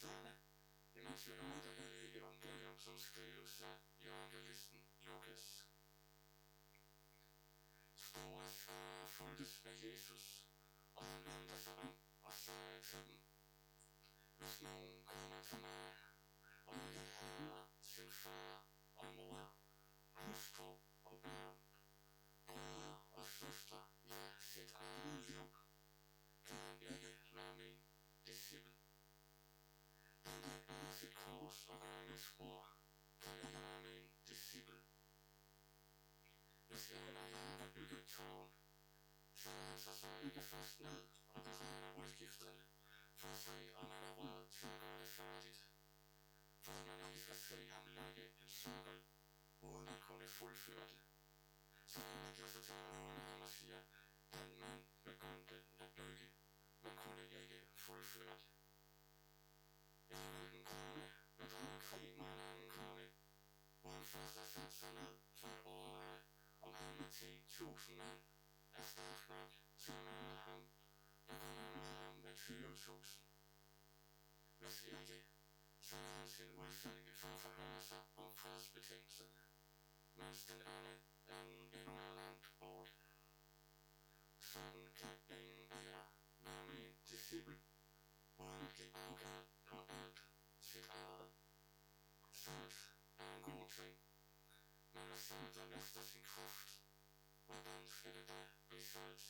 søndag, imens vi hørte det hellige evangelium, som skrives af evangelisten Lukas. Store skare fulgtes med Jesus, og han vendte sig om og sagde til dem, Hvis nogen kommer til mig, og ikke hader sin far spor, kan ikke disciple. Hvis jeg eller jeg der bygget et tårn, er han sig så ikke først ned og beregner udgifterne, for at se, om man er råd til at gøre det færdigt. For at man ikke skal se ham lægge en cykel, uden at kunne fuldføre det. Så han giver sig til at holde ham og siger, den mand begyndte at bygge, men kunne ikke fuldføre det. Et han først for at overveje, om han med 10.000 mand er stærk nok til at møde ham, Jeg kommer mod ham med 20.000. Hvis ikke, så er han sin udstilling for at forholde sig om fredsbetingelserne, mens den anden anden endnu er langt bort. Sådan Research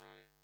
alt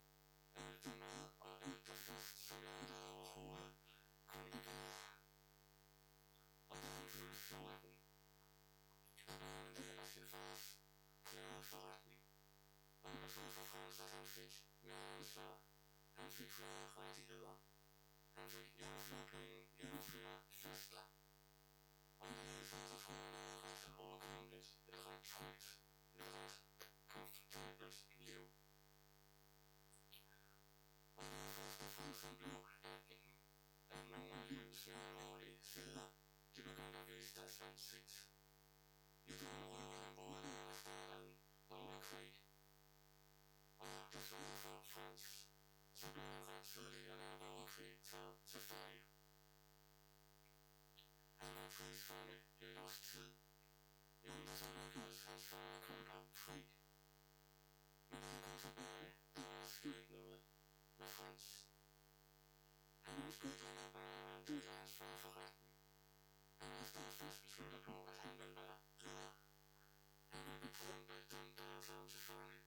Han var krigsfange i et års tid, inden så hans far at komme ham fri. Men han kom tilbage, der var sket noget med Frans. Han ønskede ikke bare at være en del af hans far forretning. Han var stadig fast besluttet på, at han ville være ridder. Han ville bekæmpe dem, der havde taget til fange.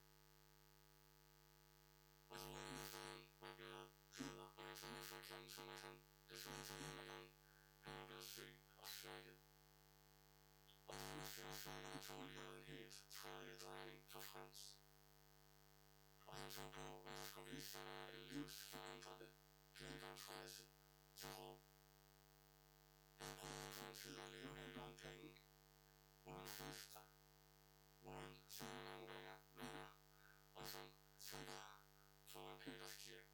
Og så efter han var blevet ridder, og ikke så for at kende som at han desværre til hjem igen. Sygeslag tog helt tredje drejning for Frans. Og han tog på, at der skulle vise sig en livsforandrende pilgrimsrejse til Rom. Han prøvede på en tid at leve helt uden penge, uden fester, uden sine mange venner, og som foran Peters kirke.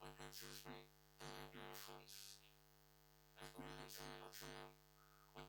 Og på et tidspunkt, der Frans, at Gud han taler til ham, og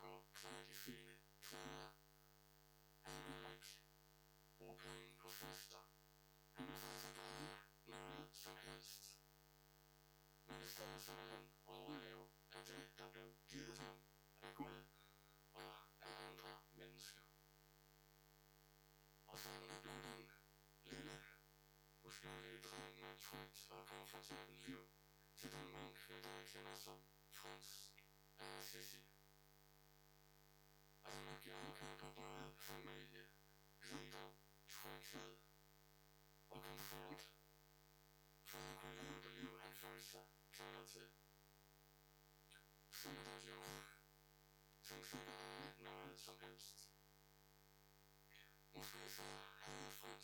fine ture. Han på fester. Han ville ikke som helst. Men i stedet han overleve af det, der blev givet ham af Gud og af andre mennesker. Og sådan blev den lille, uskyldige dreng et trygt og komfortabelt liv til den munk, kender som Frans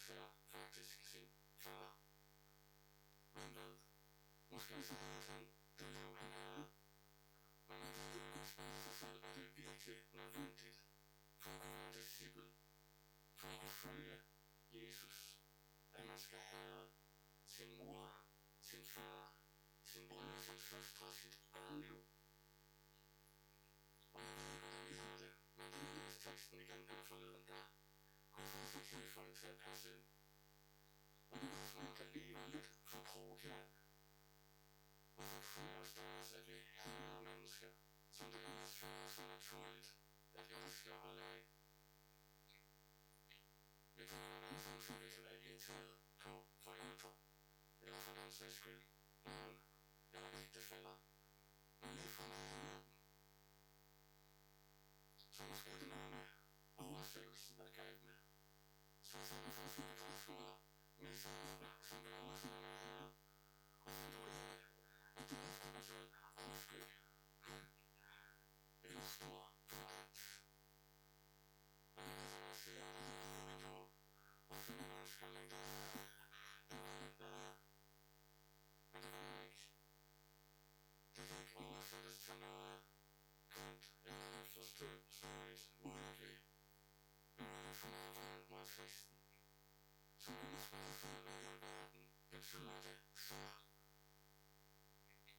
havde faktisk sin far. Men hvad? Måske så havde han det liv, han havde. Men man skal kunne spørge sig selv, var det virkelig nødvendigt for at være disciple, for at følge Jesus, at man skal have sin mor, sin far, ikke helt få passe. Og det var som om, der lige var lidt for provokerende. Og så føler jeg også, at det er hele mennesker, som det ellers føles så naturligt, at jeg husker at holde af. Jeg tror, at man som vi kan være irriteret på forældre, eller for den sags skyld, nogen betyder det så?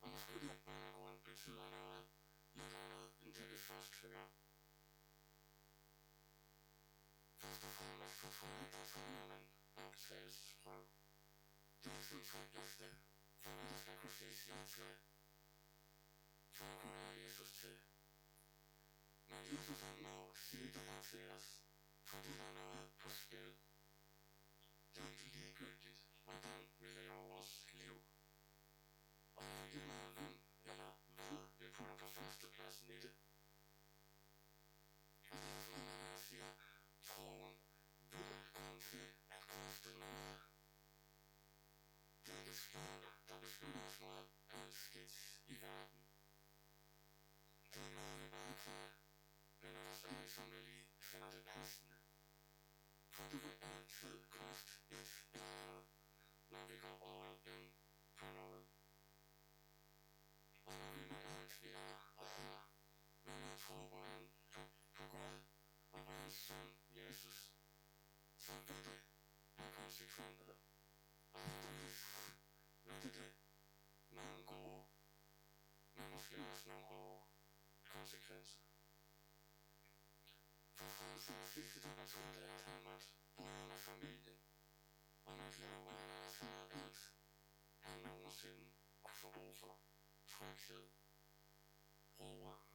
Og måske det på en grund betyder noget lidt andet end det, vi først hører. Først og fremmest for forældre, så er man optagelsesprøve. Det er sådan set for at skal kunne til. For at kunne Jesus til. Men Jesus han må sige det her til os, konsekvenser. Og heldigvis vil det det nogle gode, men nogle hårde konsekvenser. For Fransens person er, at han måtte bryde familien, og mit liv alt, han nogensinde kunne få brug for tryghed, Roer.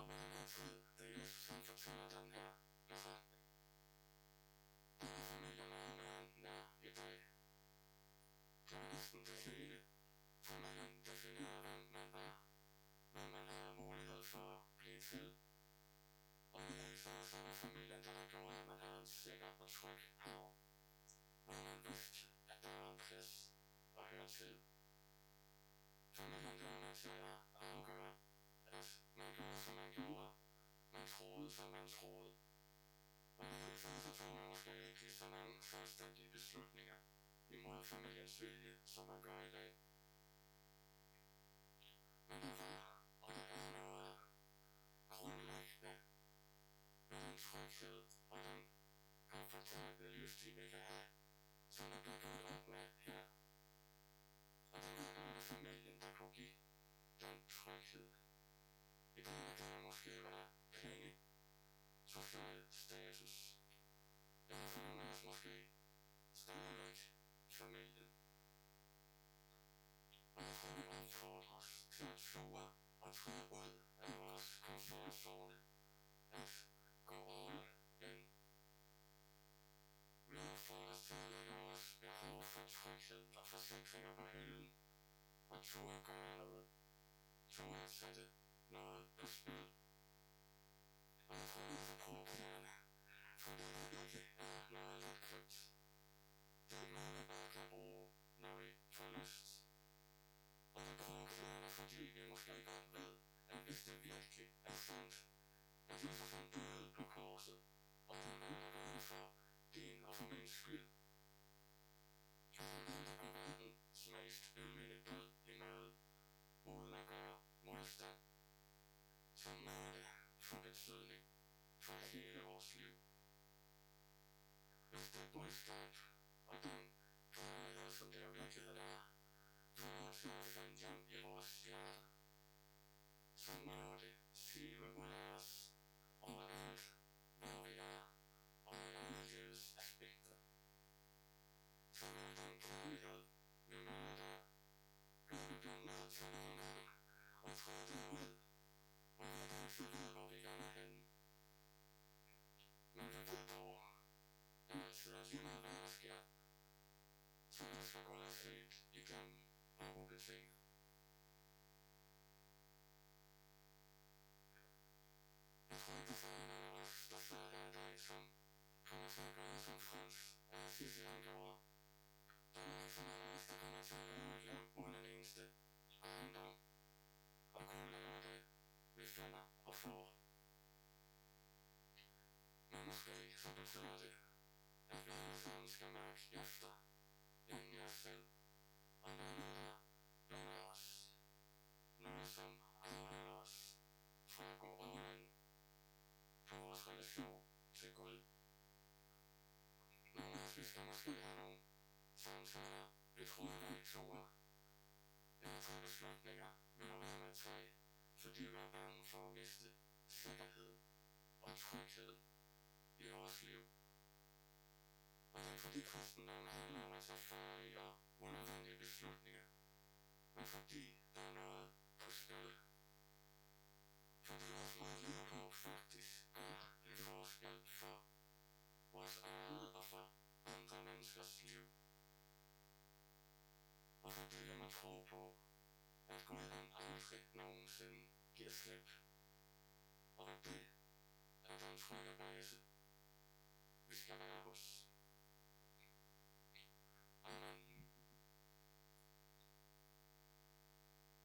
og på den her tid, da Jesus han fortæller den her at. Og i dag så er familien, der har gjort, at man har en sikker og tryg havn, hvor man vidste, at der var en plads at høre til. Så Familien, man er med til at afgøre, at man gjorde, som man gjorde, man troede. som man troede. Og pludselig så tog man måske ikke lige så mange selvstændige beslutninger imod familiens vilje, som man gør i dag. Men det var, den og den komfortable livsstil, vi kan have, som er bygget op med her. Og det er familien, der kunne give den tryghed i det, kan der måske være penge, social status, eller for nogen måske stadigvæk familien. Og derfor vil jeg opfordres til at ture og træde ud er noget, vi bare kan bruge, når vi får lyst. Og det er provokerende, fordi vi måske godt ved, at hvis det virkelig er sandt, at Jesus han Thank you. Uden en eneste ejendom og kunne lave det vi finder og får. Men så at skal mærke efter os selv og noget, der binder os. Noget, som afholder os fra at gå all på vores relation til Gud. Nogle af os, vi skal måske have nogle samtaler, vi troede, vi ikke tog, eller tage beslutninger, men også med tøj, fordi jeg var bange for at miste sikkerhed og tryghed i vores liv. Og det er fordi kristendommen handler om at tage farlige og unødvendige beslutninger, men fordi tro på, at Gud han aldrig nogensinde giver slip. Og det er den frie rejse, vi skal være